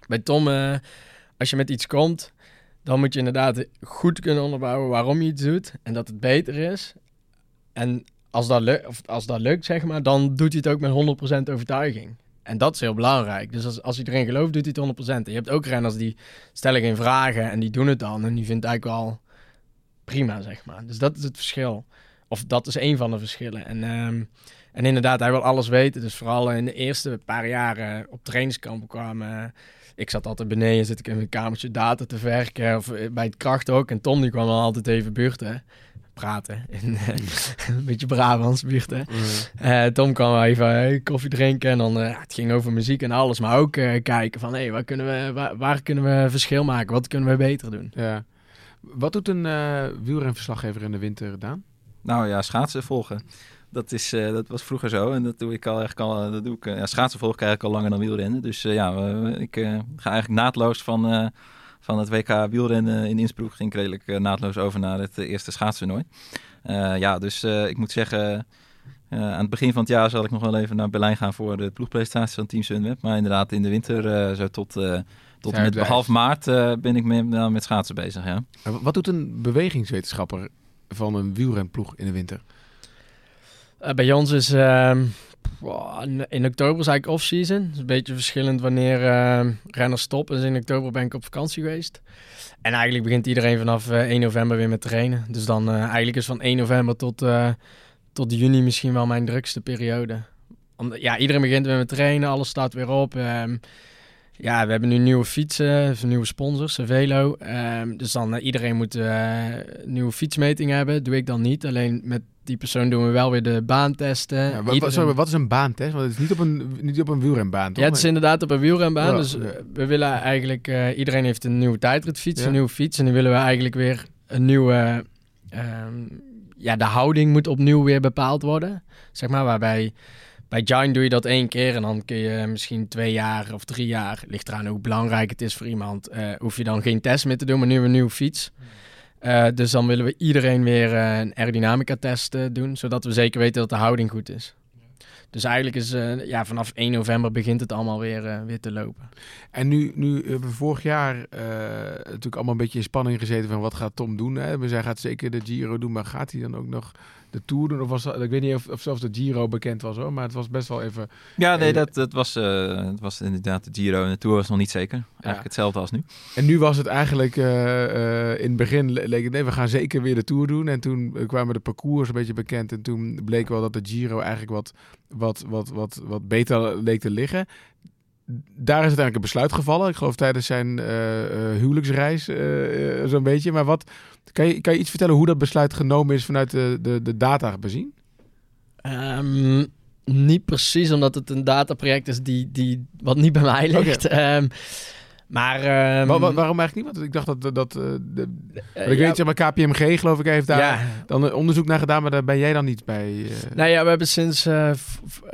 Bij Tom, als je met iets komt, dan moet je inderdaad goed kunnen onderbouwen waarom je iets doet en dat het beter is. En als dat, lukt, of als dat lukt, zeg maar, dan doet hij het ook met 100% overtuiging. En dat is heel belangrijk. Dus als, als erin gelooft, doet hij het 100%. En je hebt ook renners die stellen geen vragen en die doen het dan. En die vindt eigenlijk wel prima, zeg maar. Dus dat is het verschil. Of dat is een van de verschillen. En, ehm, en inderdaad, hij wil alles weten. Dus vooral in de eerste paar jaren op trainingskamp kwamen... Ik zat altijd beneden, zit ik in mijn kamertje data te verken. Of eh, bij het kracht ook. En Tom die kwam dan altijd even buurten. Praten. In, eh, een beetje Brabants buurten. Eh, Tom kwam wel even koffie drinken en dan eh, het ging over muziek en alles, maar ook eh, kijken van hé, waar kunnen we waar, waar kunnen we verschil maken? Wat kunnen we beter doen? Ja. Wat doet een eh wielrenverslaggever in de winter, Daan? Nou ja, schaatsen volgen. Dat, is, eh, dat was vroeger zo en dat doe ik al eigenlijk al. Dat doe ik, ja, schaatsen volg ik eigenlijk al langer dan wielrennen. Dus eh, ja, ik eh, ga eigenlijk naadloos van, eh, van het WK wielrennen in Innsbruck ging ik redelijk eh, naadloos over naar het eh, eerste schaatstoernooi. Eh ja, dus eh, ik moet zeggen, eh, aan het begin van het jaar zal ik nog wel even naar Berlijn gaan voor de ploegpresentatie van Team Sunweb. Maar inderdaad, in de winter, eh, zo tot, eh, tot en met half maart, eh, ben ik met, nou, met schaatsen bezig. Ja. Wat doet een bewegingswetenschapper van een wielrenploeg in de winter? Eh, bij ons is ehm, in oktober is eigenlijk off-season. Het is een beetje verschillend wanneer ehm, renners stoppen. Dus in oktober ben ik op vakantie geweest. En eigenlijk begint iedereen vanaf eh, 1 november weer met trainen. Dus dan eh, eigenlijk is van 1 november tot, eh, tot juni misschien wel mijn drukste periode. ja, iedereen begint weer met trainen, alles staat weer op. Ehm, ja, we hebben nu nieuwe fietsen, nieuwe sponsors, Velo. Um, dus dan uh, iedereen moet uh, nieuwe fietsmeting hebben. Doe ik dan niet. Alleen met die persoon doen we wel weer de baantesten. Ja, wat, iedereen... sorry, wat is een baantest? Want het is niet op een, niet op een wielrenbaan, toch? Ja, het is inderdaad op een wielrenbaan. Dus ja. we willen eigenlijk... Uh, iedereen heeft een nieuwe tijdritfiets, een nieuwe fiets. En nu willen we eigenlijk weer een nieuwe... Um, ja, de houding moet opnieuw weer bepaald worden. Zeg maar, waarbij... Bij Giant doe je dat één keer en dan kun je misschien twee jaar of drie jaar, ligt eraan hoe belangrijk het is voor iemand, uh, hoef je dan geen test meer te doen, maar nu een nieuwe fiets. Uh, dus dan willen we iedereen weer uh, een aerodynamica test doen, zodat we zeker weten dat de houding goed is. Dus eigenlijk is ja, vanaf 1 november begint het allemaal weer, weer te lopen. En nu, nu hebben we vorig jaar natuurlijk allemaal een beetje in spanning gezeten van wat gaat Tom doen. Hè? We zijn gaat zeker de Giro doen, maar gaat hij dan ook nog de Tour doen? Of was dat, ik weet niet of, of zelfs de Giro bekend was hoor, maar het was best wel even... Ja, nee, dat, dat was, uh, het was inderdaad de Giro en de Tour was nog niet zeker. Eigenlijk ja. hetzelfde als nu. En nu was het eigenlijk, uh, uh, in het begin leek het, nee, we gaan zeker weer de Tour doen. En toen kwamen de parcours een beetje bekend en toen bleek wel dat de Giro eigenlijk wat, wat, wat, wat, wat beter leek te liggen daar is uiteindelijk een besluit gevallen. Ik geloof tijdens zijn uh, huwelijksreis, uh, zo'n beetje. Maar wat, kan, je, kan je iets vertellen hoe dat besluit genomen is vanuit de, de, de data bezien? Um, niet precies, omdat het een dataproject is die, die, wat niet bij mij ligt. Okay. Um, maar um, Waar, waarom eigenlijk niet? Want ik dacht dat dat uh, de, uh, ik ja, weet zeg maar KPMG geloof ik heeft daar ja. dan onderzoek naar gedaan, maar daar ben jij dan niet bij. Uh... Nou ja, we hebben sinds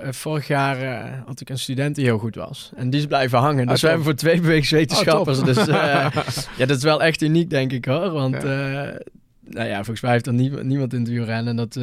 vorig jaar had ik een student die heel goed was en die is blijven hangen. Dus ah, we hebben voor twee bewegingswetenschappers. Oh, dus ja, dat is wel echt uniek denk ik hoor, want ja. nou ja, volgens mij heeft er nie, niemand in het wielrennen en dat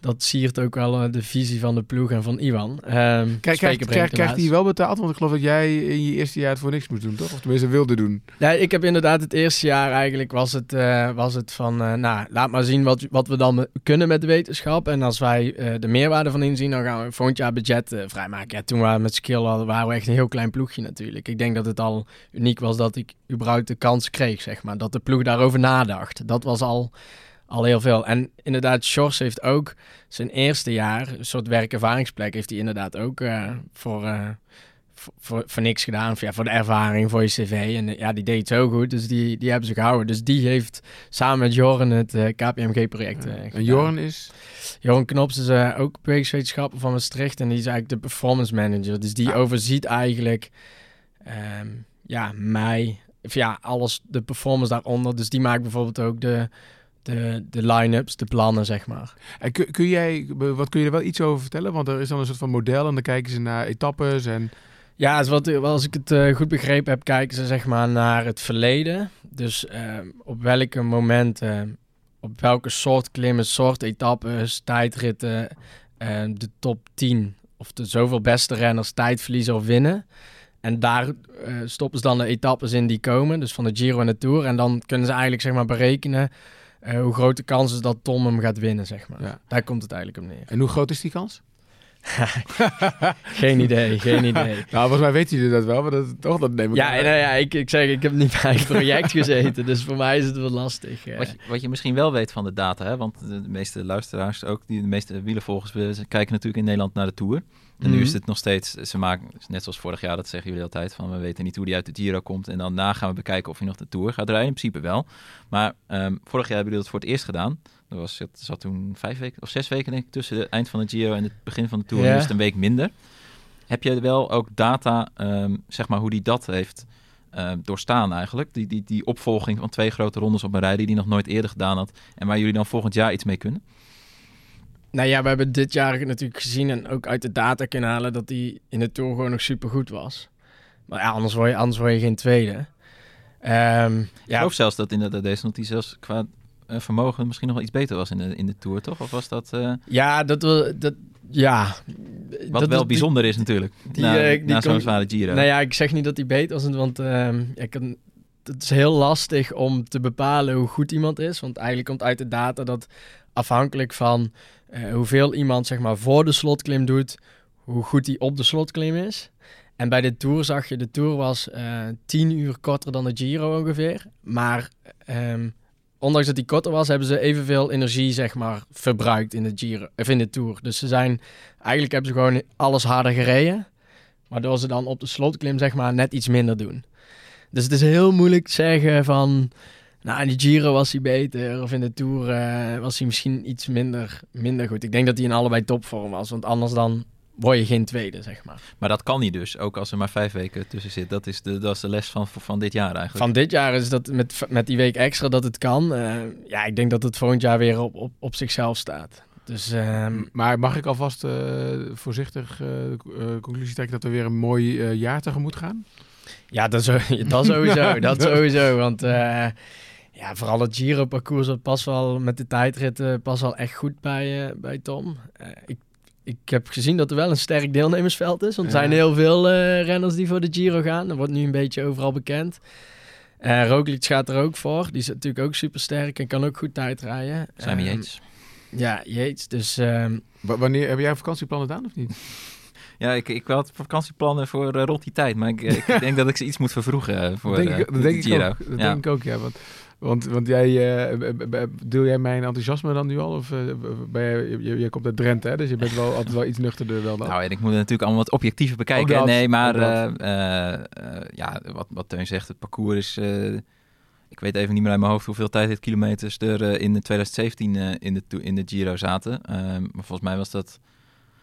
dat siert ook wel uh, de visie van de ploeg en van Iwan. Um, Kijk, krijgt, hij wel betaald? Want ik geloof dat jij in je eerste jaar het voor niks moest doen, toch? Of tenminste wilde doen. Ja, ik heb inderdaad het eerste jaar eigenlijk was het, uh, was het van... Uh, nou, laat maar zien wat, wat we dan kunnen met de wetenschap. En als wij de meerwaarde van inzien, dan gaan we volgend jaar budget vrijmaken. Ja, toen waren we met skill al, waren we echt een heel klein ploegje natuurlijk. Ik denk dat het al uniek was dat ik überhaupt de kans kreeg, zeg maar. Dat de ploeg daarover nadacht. Dat was al al heel veel. En inderdaad, Sjors heeft ook zijn eerste jaar, een soort werkervaringsplek, heeft hij inderdaad ook uh, voor, uh, voor, voor, voor, niks gedaan. Of, ja, voor de ervaring, voor je cv. En ja, die deed zo goed, dus die, die hebben ze gehouden. Dus die heeft samen met Joren het uh, KPMG-project. En Joren is? Joren Knops is ook bewegingswetenschapper van Maastricht en die is eigenlijk de performance manager. Dus die ah. overziet eigenlijk, um, ja, mij, of ja, alles, de performance daaronder. Dus die maakt bijvoorbeeld ook de de, de line-ups, de plannen, zeg maar. En kun, kun, jij, wat kun je er wel iets over vertellen? Want er is dan een soort van model en dan kijken ze naar etappes en... Ja, als, wat, als ik het uh, goed begrepen heb, kijken ze zeg maar naar het verleden. Dus uh, op welke momenten, op welke soort klimmen, soort etappes, tijdritten, uh, de top 10 of de zoveel beste renners tijd verliezen of winnen. En daar stoppen ze dan de etappes in die komen, dus van de Giro en de Tour. En dan kunnen ze eigenlijk zeg maar berekenen uh, hoe groot de kans is dat Tom hem gaat winnen, zeg maar. Ja. Daar komt het eigenlijk om neer. En hoe groot is die kans? geen idee, geen idee. nou, volgens mij weten jullie dat wel, maar dat, toch, dat neem ik Ja, nou ja ik, ik zeg, ik heb niet bij het project gezeten, dus voor mij is het wel lastig. Wat je, wat je misschien wel weet van de data, hè, want de meeste luisteraars, ook die, de meeste wielenvolgers, kijken natuurlijk in Nederland naar de Tour. En nu is mhm. het nog steeds, ze maken, net zoals vorig jaar, dat zeggen jullie altijd, van we weten niet hoe die uit de Giro komt. En dan na gaan we bekijken of hij nog de Tour gaat rijden. In principe wel. Maar um, vorig jaar hebben jullie dat voor het eerst gedaan. Er was, het zat toen vijf weken of zes weken denk ik tussen het eind van de Giro en het begin van de Tour. Ja. Nu is het een week minder. Heb je wel ook data, um, zeg maar, hoe die dat heeft uh, doorstaan eigenlijk? Die, die, die opvolging van twee grote rondes op een rij die hij nog nooit eerder gedaan had. En waar jullie dan volgend jaar iets mee kunnen? Nou ja, we hebben dit jaar natuurlijk gezien en ook uit de data kunnen halen dat hij in de Tour gewoon nog super goed was. Maar ja, anders word je, anders word je geen tweede. Um, ja. Ik geloof zelfs dat inderdaad deze notitie zelfs qua uh, vermogen misschien nog wel iets beter was in de, in de Tour, toch? Of was dat... Uh... Ja, dat, wil, dat, ja. Wat wel bijzonder is natuurlijk, die, na, uh, na zo'n zware Giro. Nou ja, ik zeg niet dat hij beter was, want um, ik kan, het is heel lastig om te bepalen hoe goed iemand is. Want eigenlijk komt uit de data dat afhankelijk van uh, hoeveel iemand zeg maar voor de slotklim doet, hoe goed hij op de slotklim is. En bij de Tour zag je, de Tour was uh, tien uur korter dan de Giro ongeveer. Maar um, ondanks dat die korter was, hebben ze evenveel energie, zeg maar, verbruikt in de Giro, of in de Tour. Dus ze zijn, eigenlijk hebben ze gewoon alles harder gereden, waardoor ze dan op de slotklim, zeg maar, net iets minder doen. Dus het is heel moeilijk te zeggen van, nou, in de Giro was hij beter, of in de Tour eh, was hij misschien iets minder, minder goed. Ik denk dat hij in allebei topvorm was, want anders dan word je geen tweede, zeg maar. Maar dat kan niet dus, ook als er maar vijf weken tussen zit. Dat is de, dat is de les van, van dit jaar eigenlijk. Van dit jaar is dat met, met die week extra dat het kan. Eh, ja, ik denk dat het volgend jaar weer op, op, op zichzelf staat. Dus, ehm, Maar mag ik alvast eh, voorzichtig conclusie trekken dat we weer een mooi eh, jaar tegemoet gaan? Ja, dat, zo, dat sowieso. dat sowieso. Want eh, ja, vooral het Giro-parcours dat past wel met de tijdritten past wel echt goed bij, eh, bij Tom. Eh, ik, ik heb gezien dat er wel een sterk deelnemersveld is. Want er Ja. zijn heel veel eh, renners die voor de Giro gaan. Dat wordt nu een beetje overal bekend. Eh Roglic gaat er ook voor. Die is natuurlijk ook super sterk en kan ook goed tijdrijden. Simon Ehm, Yates. Ja, Yates. Dus ehm, wanneer heb jij vakantieplannen gedaan of niet? Ja, ik, ik had vakantieplannen voor eh, rond die tijd. Maar ik, ik denk dat ik ze iets moet vervroegen eh, voor denk, eh, ik, dat de denk ik Giro. ook. Dat Ja. denk ik ook, ja. Want, want, want jij, eh, deel jij mijn enthousiasme dan nu al? Of eh, ben jij, je, je, komt uit Drenthe, hè? dus je bent wel altijd wel iets nuchterder wel dan. Nou, en ik moet het natuurlijk allemaal wat objectiever bekijken. Dat, nee, maar eh, eh, eh, ja, wat, wat Teun zegt, het parcours is... eh, ik weet even niet meer uit mijn hoofd hoeveel tijdritkilometers er eh, in de 2017 eh, in, de, in de Giro zaten. Ehm, maar volgens mij was dat...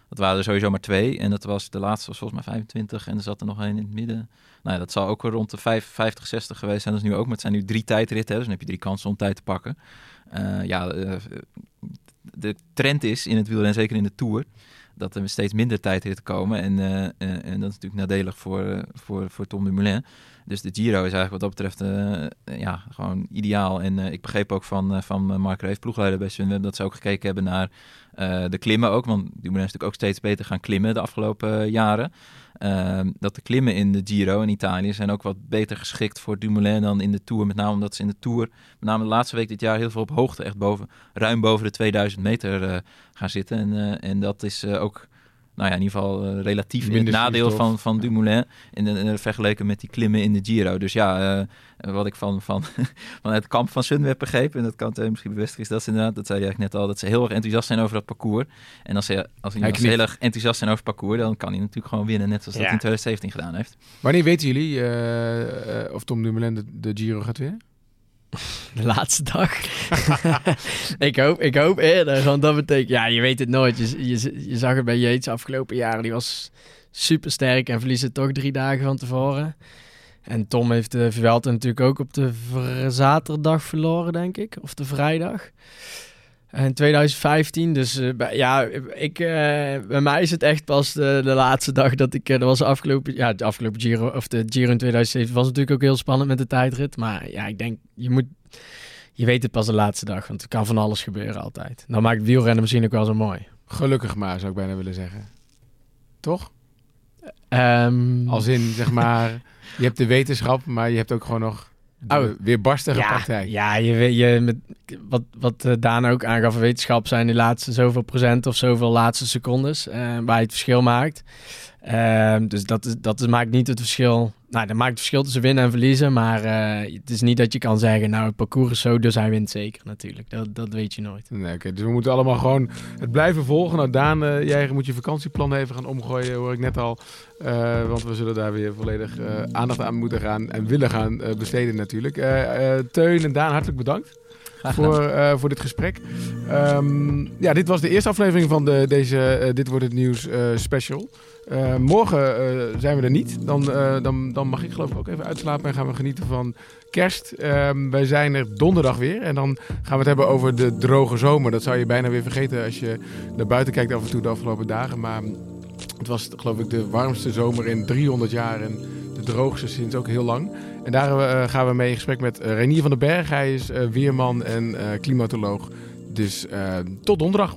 Dat waren er sowieso maar twee. En dat was de laatste was volgens mij 25. En er zat er nog één in het midden. Nou ja, dat zal ook rond de 5, 50, 60 geweest zijn. Dat is nu ook. Maar het zijn nu drie tijdritten. Dus dan heb je drie kansen om tijd te pakken. Eh, ja, eh, de trend is in het wielrennen, zeker in de Tour, dat er steeds minder tijdritten komen. En, eh, en dat is natuurlijk nadelig voor, voor, voor Tom Dumoulin. Dus de Giro is eigenlijk wat dat betreft eh, ja, gewoon ideaal. En eh, ik begreep ook van, eh, van Mark Reef, ploegleider bij Sunweb, dat ze ook gekeken hebben naar de klimmen ook. Want Dumoulin is natuurlijk ook steeds beter gaan klimmen de afgelopen jaren. Ehm, dat de klimmen in de Giro in Italië zijn ook wat beter geschikt voor Dumoulin dan in de Tour. Met name omdat ze in de Tour, met name de laatste week dit jaar, heel veel op hoogte, echt boven, ruim boven de 2000 meter gaan zitten. En, en dat is ook, nou ja, in ieder geval eh, relatief in het nadeel van, van Ja. Dumoulin. In, in, in vergeleken met die klimmen in de Giro. Dus ja, eh, wat ik van, van, van het kamp van Sunweb begreep, en dat kan Teun misschien bevestigen, is dat ze inderdaad, dat zei je eigenlijk net al, dat ze heel erg enthousiast zijn over dat parcours. En als ze, als Hij als ze heel erg enthousiast zijn over het parcours, dan kan hij natuurlijk gewoon winnen, net zoals dat hij in 2017 gedaan heeft. Wanneer weten jullie eh, eh, of Tom Dumoulin de, de Giro gaat winnen? De laatste dag. ik, hoop, ik hoop eerder, want dat betekent... Ja, je weet het nooit. Je, zag het bij Yates afgelopen jaren. Die was super sterk en verliezen toch drie dagen van tevoren. En Tom heeft de Vuelta natuurlijk ook op de zaterdag verloren, denk ik. Of de vrijdag. In 2015. Dus eh, bij- ja, ik, eh, bij mij is het echt pas de, de laatste dag dat ik... eh, dat was de afgelopen... Ja, de afgelopen Giro, of de Giro in 2017 was natuurlijk ook heel spannend met de tijdrit. Maar ja, ik denk, je moet... Je weet het pas de laatste dag, want er kan van alles gebeuren altijd. Dan maakt wielrennen misschien ook wel zo mooi. Gelukkig maar, zou ik bijna willen zeggen. Toch? Ehm, Als in, zeg maar, je hebt de wetenschap, maar je hebt ook gewoon nog Oh. weerbarstige ja, praktijk. Ja, je, weet- je, met, wat, wat eh, Daan ook aangaf, wetenschap zijn de laatste zoveel procent of zoveel laatste secondes eh, waar je het verschil maakt. Ehm, dus dat, dat maakt niet het verschil. Nou, dat maakt het verschil tussen winnen en verliezen. Maar eh, het is niet dat je kan zeggen, nou, het parcours is zo, dus hij wint zeker natuurlijk. Dat, dat weet je nooit. Nee, dus we moeten allemaal gewoon het blijven volgen. Nou, Daan, eh, jij moet je vakantieplan even gaan omgooien, hoor ik net al. Eh, want we zullen daar weer volledig aandacht aan moeten gaan en willen gaan besteden natuurlijk. Teun en Daan, hartelijk bedankt. Voor, eh, voor dit gesprek. Ehm, ja, dit was de eerste aflevering van de, deze eh, Dit Wordt Het Nieuws eh, special. Morgen zijn we er niet. Dan, dan, dan mag ik geloof ik ook even uitslapen en gaan we genieten van kerst. Ehm, wij zijn er donderdag weer en dan gaan we het hebben over de droge zomer. Dat zou je bijna weer vergeten als je naar buiten kijkt af en toe de afgelopen dagen. Maar het was geloof ik de warmste zomer in 300 jaar en de droogste sinds ook heel lang. En daar eh, gaan we mee in gesprek met eh, Renier van den Berg. Hij is eh, weerman en klimatoloog. Dus tot donderdag.